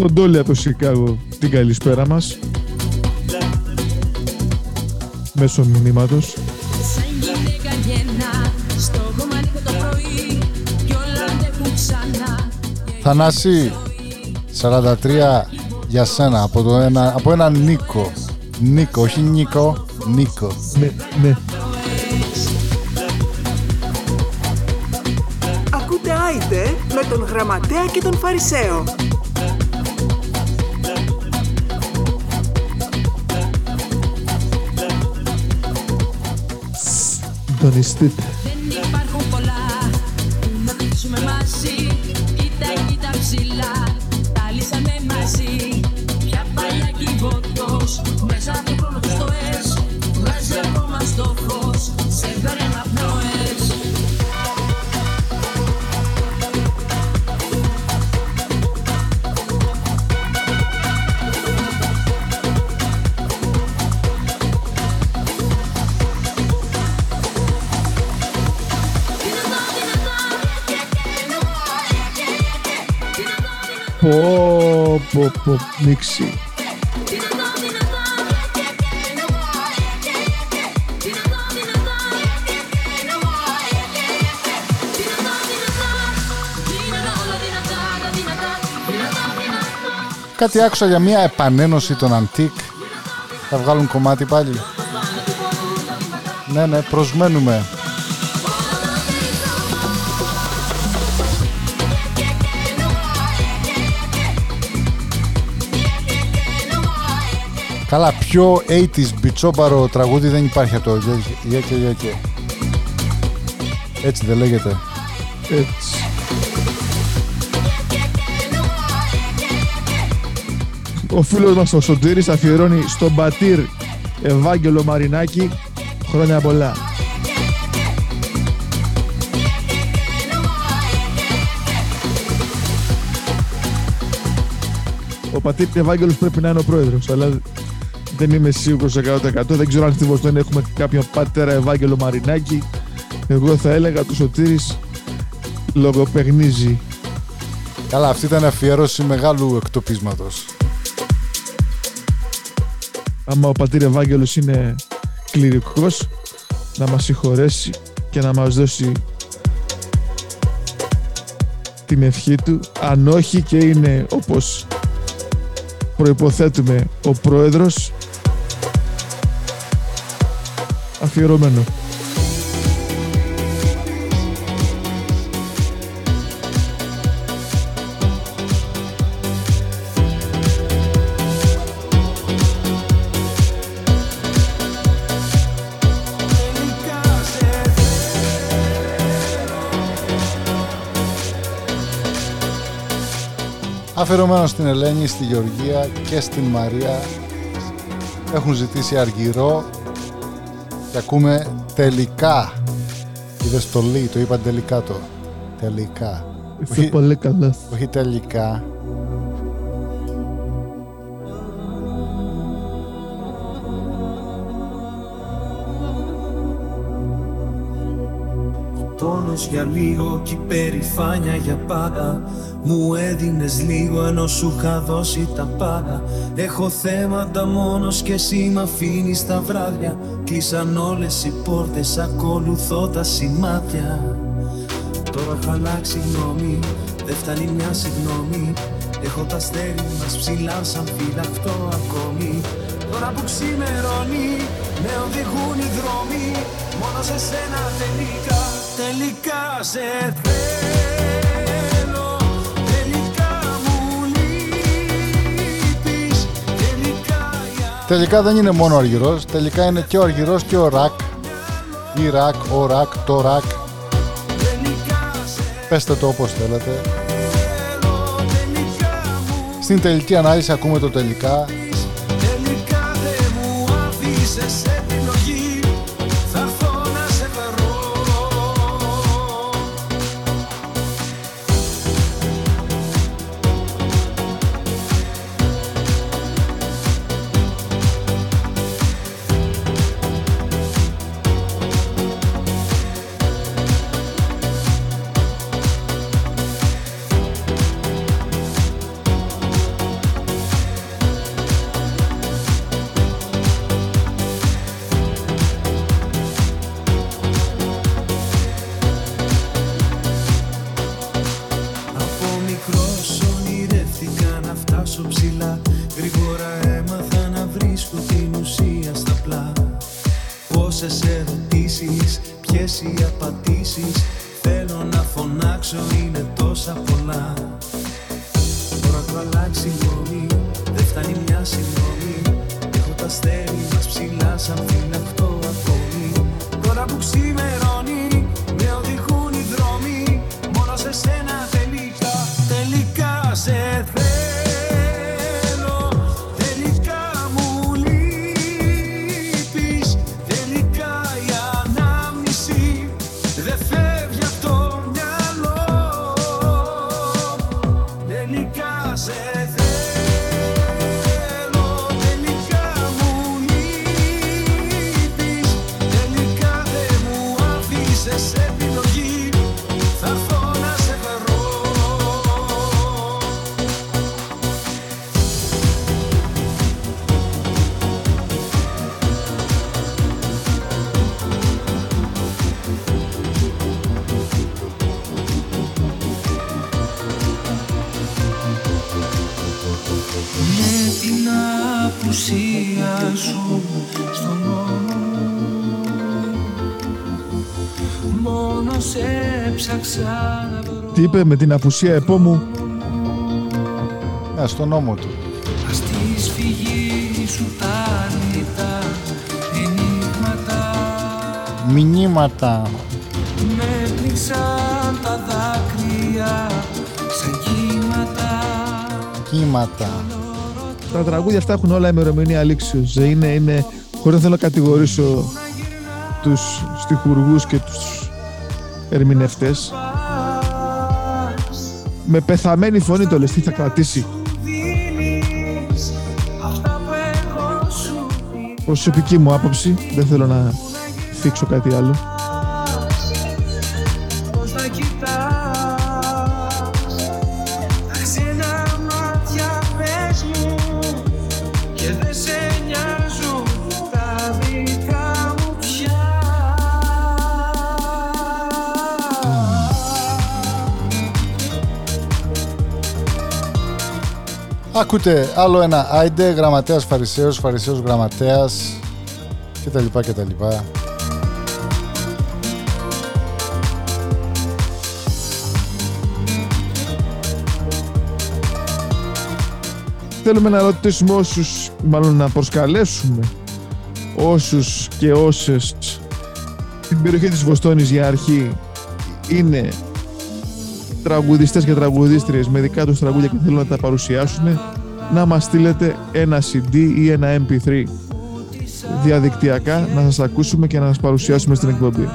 Στον Τόλι από το Σικάγο την καλησπέρα μας. Μέσω μηνύματος. Σαν γυναίκα γεννά, στο κομμάτι το πρωί κι όλα αντέχουν ξανά. Θανάση, 43 για σένα, από, το ένα, από έναν Νίκο. Νίκο, όχι Νίκο, Νίκο. Ναι, ναι. Ακούτε Άιντε με τον Γραμματέα και τον Φαρισαίο. Afganistan Πω, πω, πω, μίξη. Κάτι άκουσα για μια επανένωση των Αντίκ. Θα βγάλουν κομμάτι πάλι. Ναι, ναι, προσμένουμε. Καλά, πιο 80s μπιτσόμπαρο τραγούδι δεν υπάρχει από το Γέκε Γέκε. Έτσι δεν λέγεται. Έτσι. Ο φίλος μας ο Σωτήρης αφιερώνει στον πατήρ Ευάγγελο Μαρινάκη χρόνια πολλά. Ο ο πατήρ Ευάγγελος πρέπει να είναι ο πρόεδρος, αλλά δεν είμαι σίγουρος 100%. Δεν ξέρω αν στη Βοστόνη έχουμε κάποιον πατέρα Ευάγγελο Μαρινάκη. Εγώ θα έλεγα του Σωτήρης λογοπαιγνίζει. Καλά, αυτή ήταν αφιέρωση μεγάλου εκτοπίσματος. Άμα ο πατήρ Ευάγγελος είναι κληρικός, να μας συγχωρέσει και να μας δώσει την ευχή του. Αν όχι και είναι όπως προϋποθέτουμε ο πρόεδρος αφιερωμένο. Αφιερωμένο στην Ελένη, στη Γεωργία και στην Μαρία έχουν ζητήσει αργυρό και ακούμε τελικά. Είδες το λί, το είπαν τελικά το. Τελικά. Είσαι πολύ καλά. όχι τελικά. Πόνος για λίγο και η περηφάνεια για πάντα. Μου έδινες λίγο ενώ σου είχα δώσει τα πάντα. Έχω θέματα μόνος και εσύ μ' αφήνεις τα βράδια. Κλείσαν όλες οι πόρτες, ακολουθώ τα σημάδια. Τώρα έχω αλλάξει γνώμη, δεν φτάνει μια συγγνώμη. Έχω τα αστέρι μας ψηλά σαν φυλαχτό ακόμη. Τώρα που ξημερώνει, με οδηγούν οι δρόμοι. Μόνο σε σένα τελικά, τελικά σε θέλω Τελικά μου λείπεις Τελικά για Τελικά δεν είναι μόνο ο αργυρός, τελικά είναι και ο αργυρός και ο ρακ. Ή ρακ, ο ρακ, το ρακ. Πέστε το όπως θέλετε. Στην τελική ανάλυση ακούμε το τελικά. Τελικά Τι είπε με την απουσία επόμου. Α, στον νόμο του. Στη σφυγή σου τα νύχτα ενίγματα Μηνύματα. Με πνίξαν τα δάκρυα σαν κύματα Κύματα. Τα τραγούδια αυτά έχουν όλα ημερομηνία λήξεως. Είναι, είναι, χωρίς να θέλω να κατηγορήσω τους στιχουργούς και τους ερμηνευτές με πεθαμένη φωνή το λες τι θα κρατήσει. Προσωπική μου άποψη, δεν θέλω να θίξω κάτι άλλο. Ακούτε άλλο ένα άιντε, γραμματέας Φαρισαίος, Φαρισαίος γραμματέας κτλ. κτλ. Θέλουμε να ρωτήσουμε όσους, μάλλον να προσκαλέσουμε όσους και όσες στην περιοχή της Βοστόνης για αρχή είναι τραγουδιστές και τραγουδίστριες με δικά τους τραγούδια και θέλουν να τα παρουσιάσουν να μας στείλετε ένα CD ή ένα MP3 διαδικτυακά να σας ακούσουμε και να σας παρουσιάσουμε στην εκπομπή.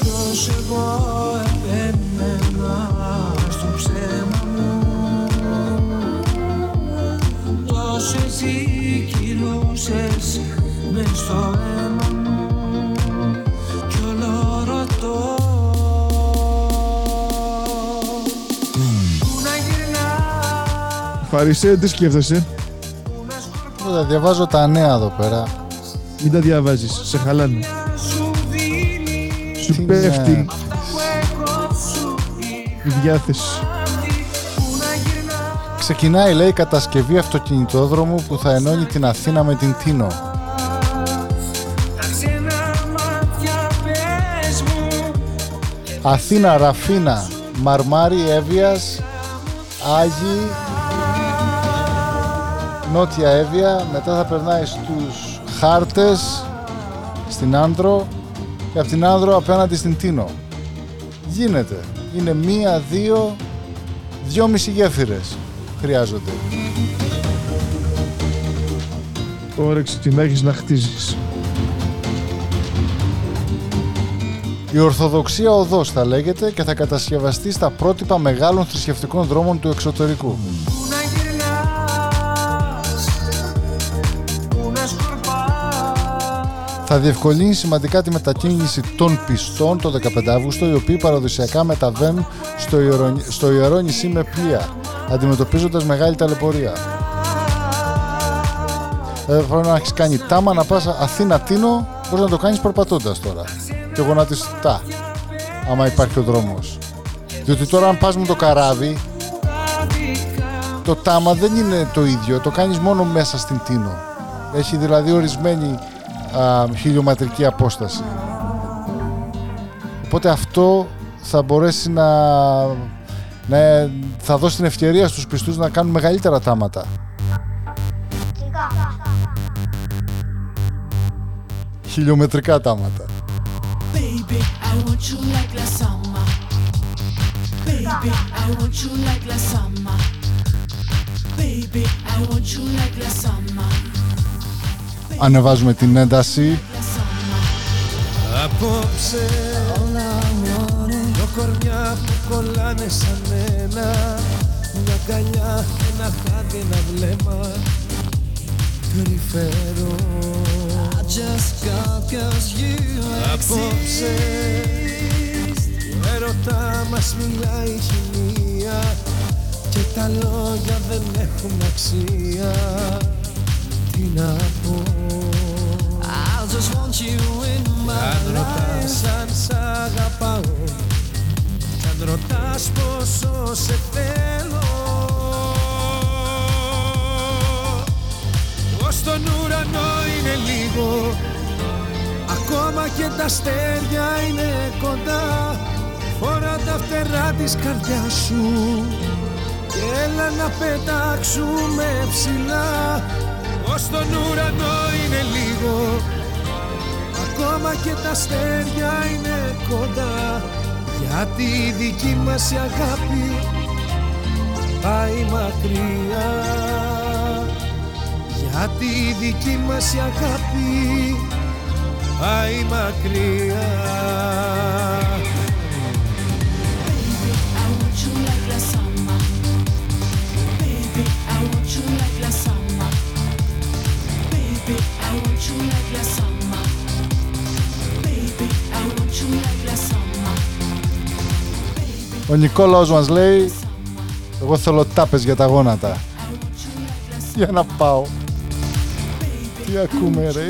Ποιος εγώ επέμενα στο ψέμα μου Τόσο εσύ κυλούσες μες στο αίμα μου γυρνάς Φαρισαίο, τι σκέφτεσαι, Κοίτα, διαβάζω τα νέα εδώ πέρα. μην τα διαβάζεις, σε χαλάνε. σου δίνει Σου Τι πέφτει να- Εγώ σου η διάθεση. Πού να γυρνάς Ξεκινάει, λέει, η κατασκευή αυτοκινητόδρομου που θα ενώνει την Αθήνα με την Τίνο. Τα ξένα μάτια πες μου Αθήνα, Ραφίνα, Μαρμάρι, Εύβοιας, Άγιοι, Νότια Εύβοια, μετά θα περνάει στους Χάρτες, στην Άνδρο και από την Άνδρο απέναντι στην Τίνο. Γίνεται. Είναι μία, δύο, δυόμιση γέφυρες χρειάζονται. Όρεξη την έχεις να χτίζεις. Η Ορθοδοξία Οδός θα λέγεται και θα κατασκευαστεί στα πρότυπα μεγάλων θρησκευτικών δρόμων του εξωτερικού. Θα διευκολύνει σημαντικά τη μετακίνηση των πιστών το 15 Αύγουστο, οι οποίοι παραδοσιακά μεταβαίνουν στο ιερό, στο ιερό νησί με πλοία, αντιμετωπίζοντας μεγάλη ταλαιπωρία. Ε, πρέπει να έχεις κάνει τάμα να πας Αθήνα Τίνο, μπορεί να το κάνεις περπατώντας τώρα. Και γονατιστά, άμα υπάρχει ο δρόμος. Διότι τώρα αν πας με το καράβι, το τάμα δεν είναι το ίδιο, το κάνεις μόνο μέσα στην Τίνο. Έχει δηλαδή ορισμένη α, χιλιομετρική απόσταση. Οπότε αυτό θα μπορέσει να, να θα δώσει την ευκαιρία στους πιστούς να κάνουν μεγαλύτερα τάματα. Χιλιομετρικά τάματα. Baby, I want you like la summer. Baby, I want you like la summer. Baby, I want you like la summer. Ανεβάζουμε την ένταση. Απόψε Δυο κορμιά που κολλάνε σαν ένα. Μια αγκαλιά, ένα χάδι, ένα βλέμμα. Περιφέρω Απόψε Ο έρωτα μας μιλάει χημεία. Και τα λόγια δεν έχουν αξία. Τι να πω αν ρωτάς. Αν σ' αγαπάω. Κι αν ρωτάς πόσο σε θέλω. Ως τον ουρανό είναι λίγο. Ακόμα και τα αστέρια είναι κοντά. Φορά τα φτερά της καρδιάς σου. Και έλα να πετάξουμε ψηλά. Ως τον ουρανό είναι λίγο Ακόμα και τα αστέρια είναι κοντά. Γιατί η δική μας η αγάπη πάει μακριά. Γιατί η δική μας η αγάπη πάει μακριά Ο Νικόλαος μας λέει Εγώ θέλω τάπες για τα γόνατα Για να πάω. Τι ακούμε ρε.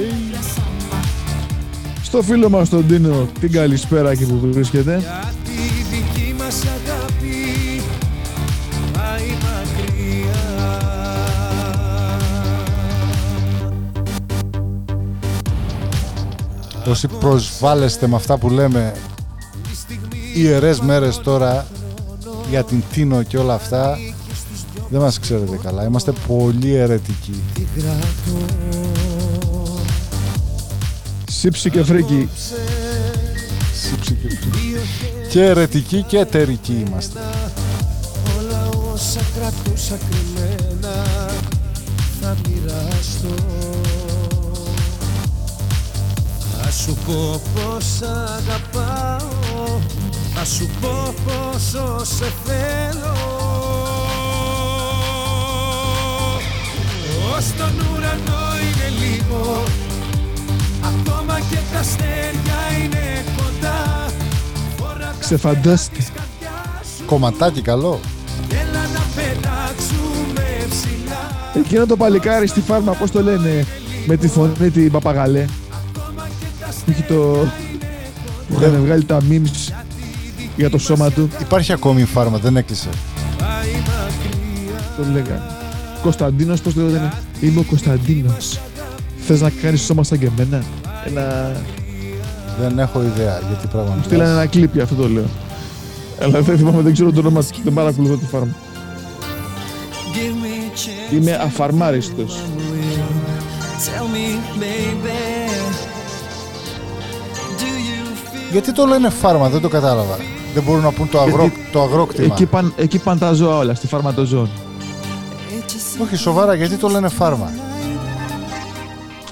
Στο φίλο μας τον Τίνο την καλησπέρα εκεί που βρίσκεται. Γιατί η δική μας αγάπη πάει μακριά. Όσοι προσβάλλεστε με αυτά που λέμε Ιερές μέρες τώρα Για την Τίνο και όλα αυτά Δεν μας ξέρετε καλά Είμαστε πολύ αιρετικοί Σύψη και φρίκι. Σύψη και φρίκι. Και αιρετικοί και εταιρικοί είμαστε Όλα όσα κρατούσα κρυμμένα θα μοιραστώ Θα σου πω πως αγαπάω Θα σου πω πόσο σε θέλω. Ως τον ουρανό είναι λίγο Ακόμα και τα αστέρια είναι κοντά. Φορά Ξεφαντάστε. Κομματάκι καλό. Έλα να πετάξουμε ψηλά. Εκείνο το παλικάρι στη φάρμα, πώς το λένε, με τη φωνή την παπαγαλέ. Που Έχει το... Που είχαν βγάλει τα memes για το σώμα του. Υπάρχει ακόμη η φάρμα δεν έκλεισε Το λέγανε. Κωνσταντίνος, πώς το λένε. Είμαι ο Κωνσταντίνος. Θες να κάνεις σώμα σαν και εμένα; Ένα... Δεν έχω ιδέα γιατί πράγμα Μου μιλάς. στείλανε ένα κλίπ για αυτό το λέω. Αλλά δεν θυμάμαι, δεν ξέρω το όνομα της, δεν παρακολουθώ τη φάρμα. Give me a chance Είμαι αφαρμάριστος. Tell me baby Do you feel Γιατί το λένε φάρμα δεν το κατάλαβα Δεν μπορούν να πούν το, αγρό, Γιατί- το αγρόκτημα Εκεί πάνε, εκεί πάνε τα ζώα όλα, στη φάρμα των ζώων. Όχι σοβαρά γιατί το λένε φάρμα;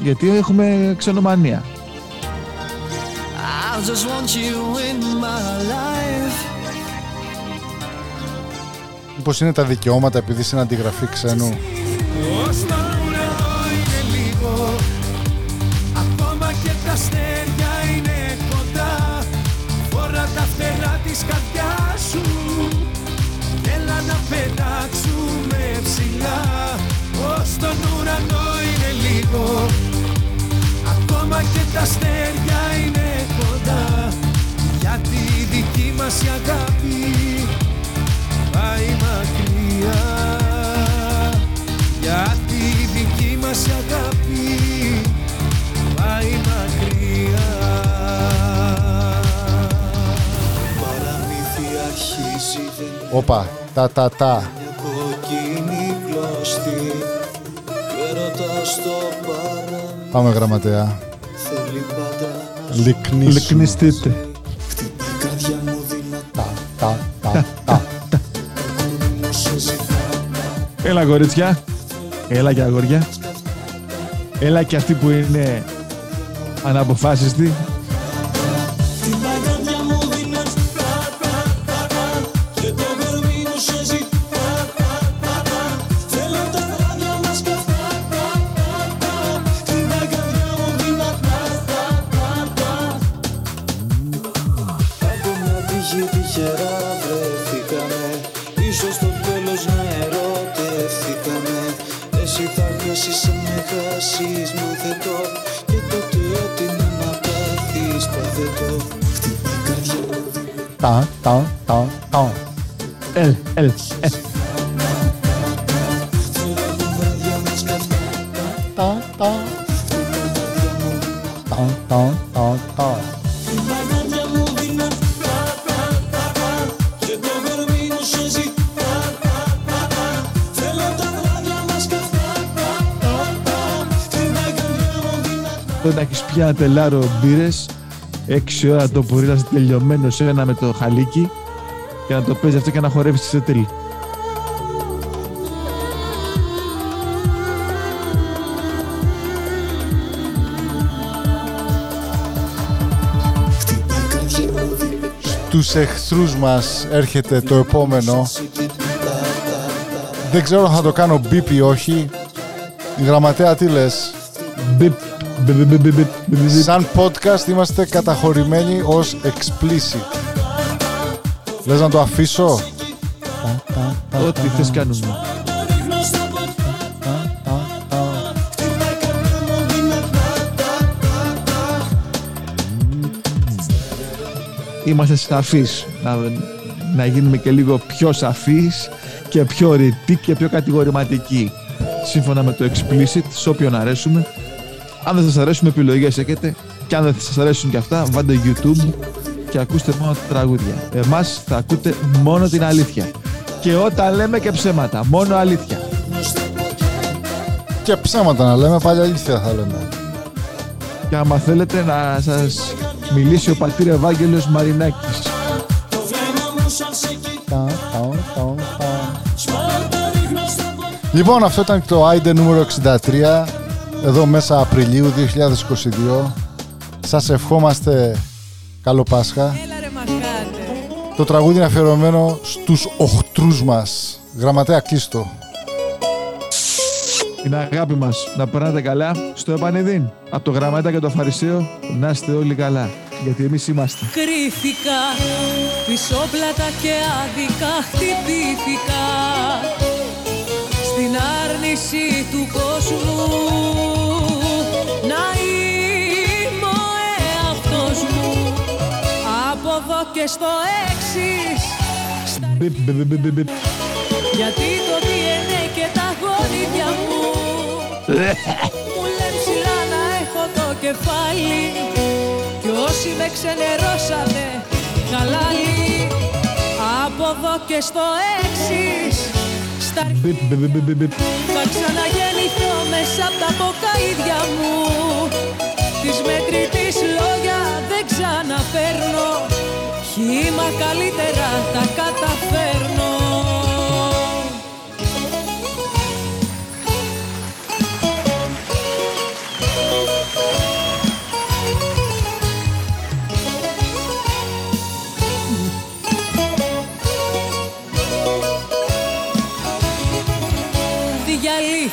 Γιατί έχουμε ξενομανία. I just want you in my life Μήπως είναι τα δικαιώματα επειδή είναι αντιγραφή ξένου; Είναι λίγο Ακόμα και τα αστέρια είναι κοντά. Γιατί η δική μας η αγάπη πάει μακριά. Γιατί η δική μας η αγάπη πάει μακριά. Παραμύθι αρχίζει δεν Όπα τα τα τα τα σε ζητά Έλα κορίτσια. Έλα και αγόρια. Έλα και αυτοί που είναι αναποφάσιστοι. Σε ζητά Θέλω τα βράδια μας καυτά Χτυπάει η καρδιά μου δυνατά Τότε να έχεις πια ένα τελάρο μπύρες, έξι ώρα το πουρί να είσαι τελειωμένος σε ένα με το χαλίκι και να το παίζεις αυτό και να χορεύεις σε τέλη. Χτυπάει η καρδιά μου δυνατά Στους εχθρούς μας έρχεται το επόμενο. Δεν ξέρω αν θα το κάνω μπίπ ή όχι. Γραμματέα τι λες; Μπιπ, μπιπ, μπιπ, μπιπ, μπιπ, μπιπ. Σαν podcast είμαστε καταχωρημένοι ως explicit Λες να το αφήσω; Ό,τι θες κάνουμε. Είμαστε σαφείς. Να, να γίνουμε και λίγο πιο σαφείς και πιο ρητοί και πιο κατηγορηματικοί. Σύμφωνα με το explicit, σε όποιον αρέσουμε. Αν δεν σας αρέσουν επιλογές έχετε και αν δεν σας αρέσουν και αυτά, βάλτε YouTube και ακούστε μόνο τα τραγούδια. Εμάς θα ακούτε μόνο την αλήθεια. Και όταν λέμε και ψέματα, μόνο αλήθεια. Και ψέματα να λέμε, πάλι αλήθεια θα λέμε. Και άμα θέλετε να σας μιλήσει ο πατήρ Ευάγγελος Μαρινάκης. Λοιπόν, αυτό ήταν το Άιντε νούμερο 63, εδώ μέσα Απριλίου 2022. Σας ευχόμαστε καλό Πάσχα. Το τραγούδι είναι αφιερωμένο στους οχτρούς μας. Γραμματέα κλείστο. Την αγάπη μας να περνάτε καλά στο επανειδήν. Από το γραμματά και το φαρισαίο να είστε όλοι καλά. Γιατί εμείς είμαστε. Κρύφηκα πισόπλατα και άδικα χτυπήθηκα Στην άρνηση του κόσμου. Να είμαι ο εαυτός μου. Από εδώ και στο έξις. Μπιπ, μπιπ, μπιπ, μπιπ, μπιπ. Γιατί το DNA και τα γονίδια μου. Μου λένε ψηλά να έχω το κεφάλι. Κι όσοι με ξενερώσανε χαλάλι. Από εδώ και στο έξις Στα Μπιπ, μπιπ, μπιπ, μπιπ, μπιπ. θα ξαναγεννηθώ μέσα από τα ποκαίδια μου. Της μετρητής λόγια δεν ξαναφέρνω. Χήμα καλύτερα τα καταφέρνω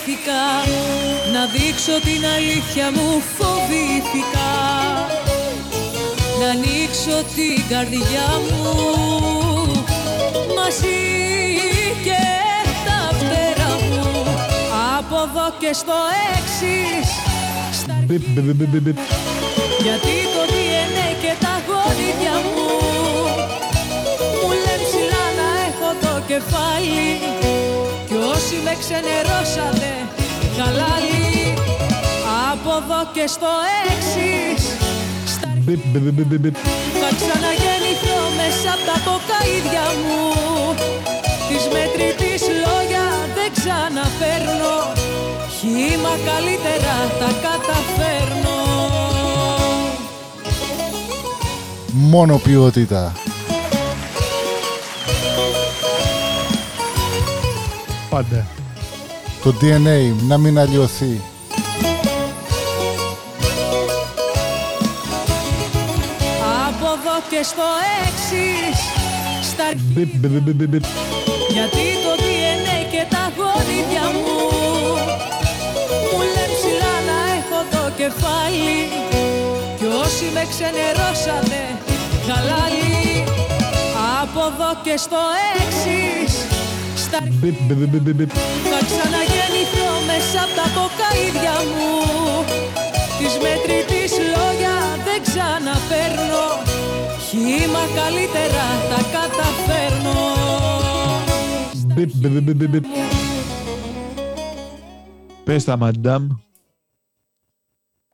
Διαλύθηκα να δείξω την αλήθεια μου φοβήθηκα. Να ανοίξω την καρδιά μου. Μαζί και τα φτερά μου. Από εδώ και στο έξις στα Μπιπ, μπιπ, μπιπ, μπιπ, μπιπ. γιατί το DNA και τα γονίδια μου. Μου λένε ψηλά να έχω το κεφάλι. Κι όσοι με ξενερώσανε χαλάλι Από εδώ και στο έξις Στα Μπιπ, μπιπ, μπιπ, μπιπ, μπιπ. θα ξαναγεννηθώ μέσα από τα ποκαίδια μου Της μετρητής λόγια δεν ξαναφέρνω Χήμα καλύτερα τα καταφέρνω Μόνο ποιότητα. Πάντα. Το DNA να μην αλλοιωθεί. Από εδώ και στο έξις Στα Μπιπ, μπιπ, μπιπ, μπιπ, μπιπ. Γιατί το DNA και τα γονίδια μου Μου λένε ψηλά να έχω το κεφάλι Κι όσοι με ξενερώσανε χαλάλι Από εδώ και στο έξις Στα Μπιπ, μπιπ, μπιπ, μπιπ, μπιπ. θα ξαναγεννηθώ μέσα από τα ποκαίδια μου Της μετρητής λόγια δεν ξαναφέρνω Χήμα καλύτερα τα καταφέρνω Μπιπ, μπιπ, μπιπ, μπιπ, μπιπ. Πες τα, μαντάμ,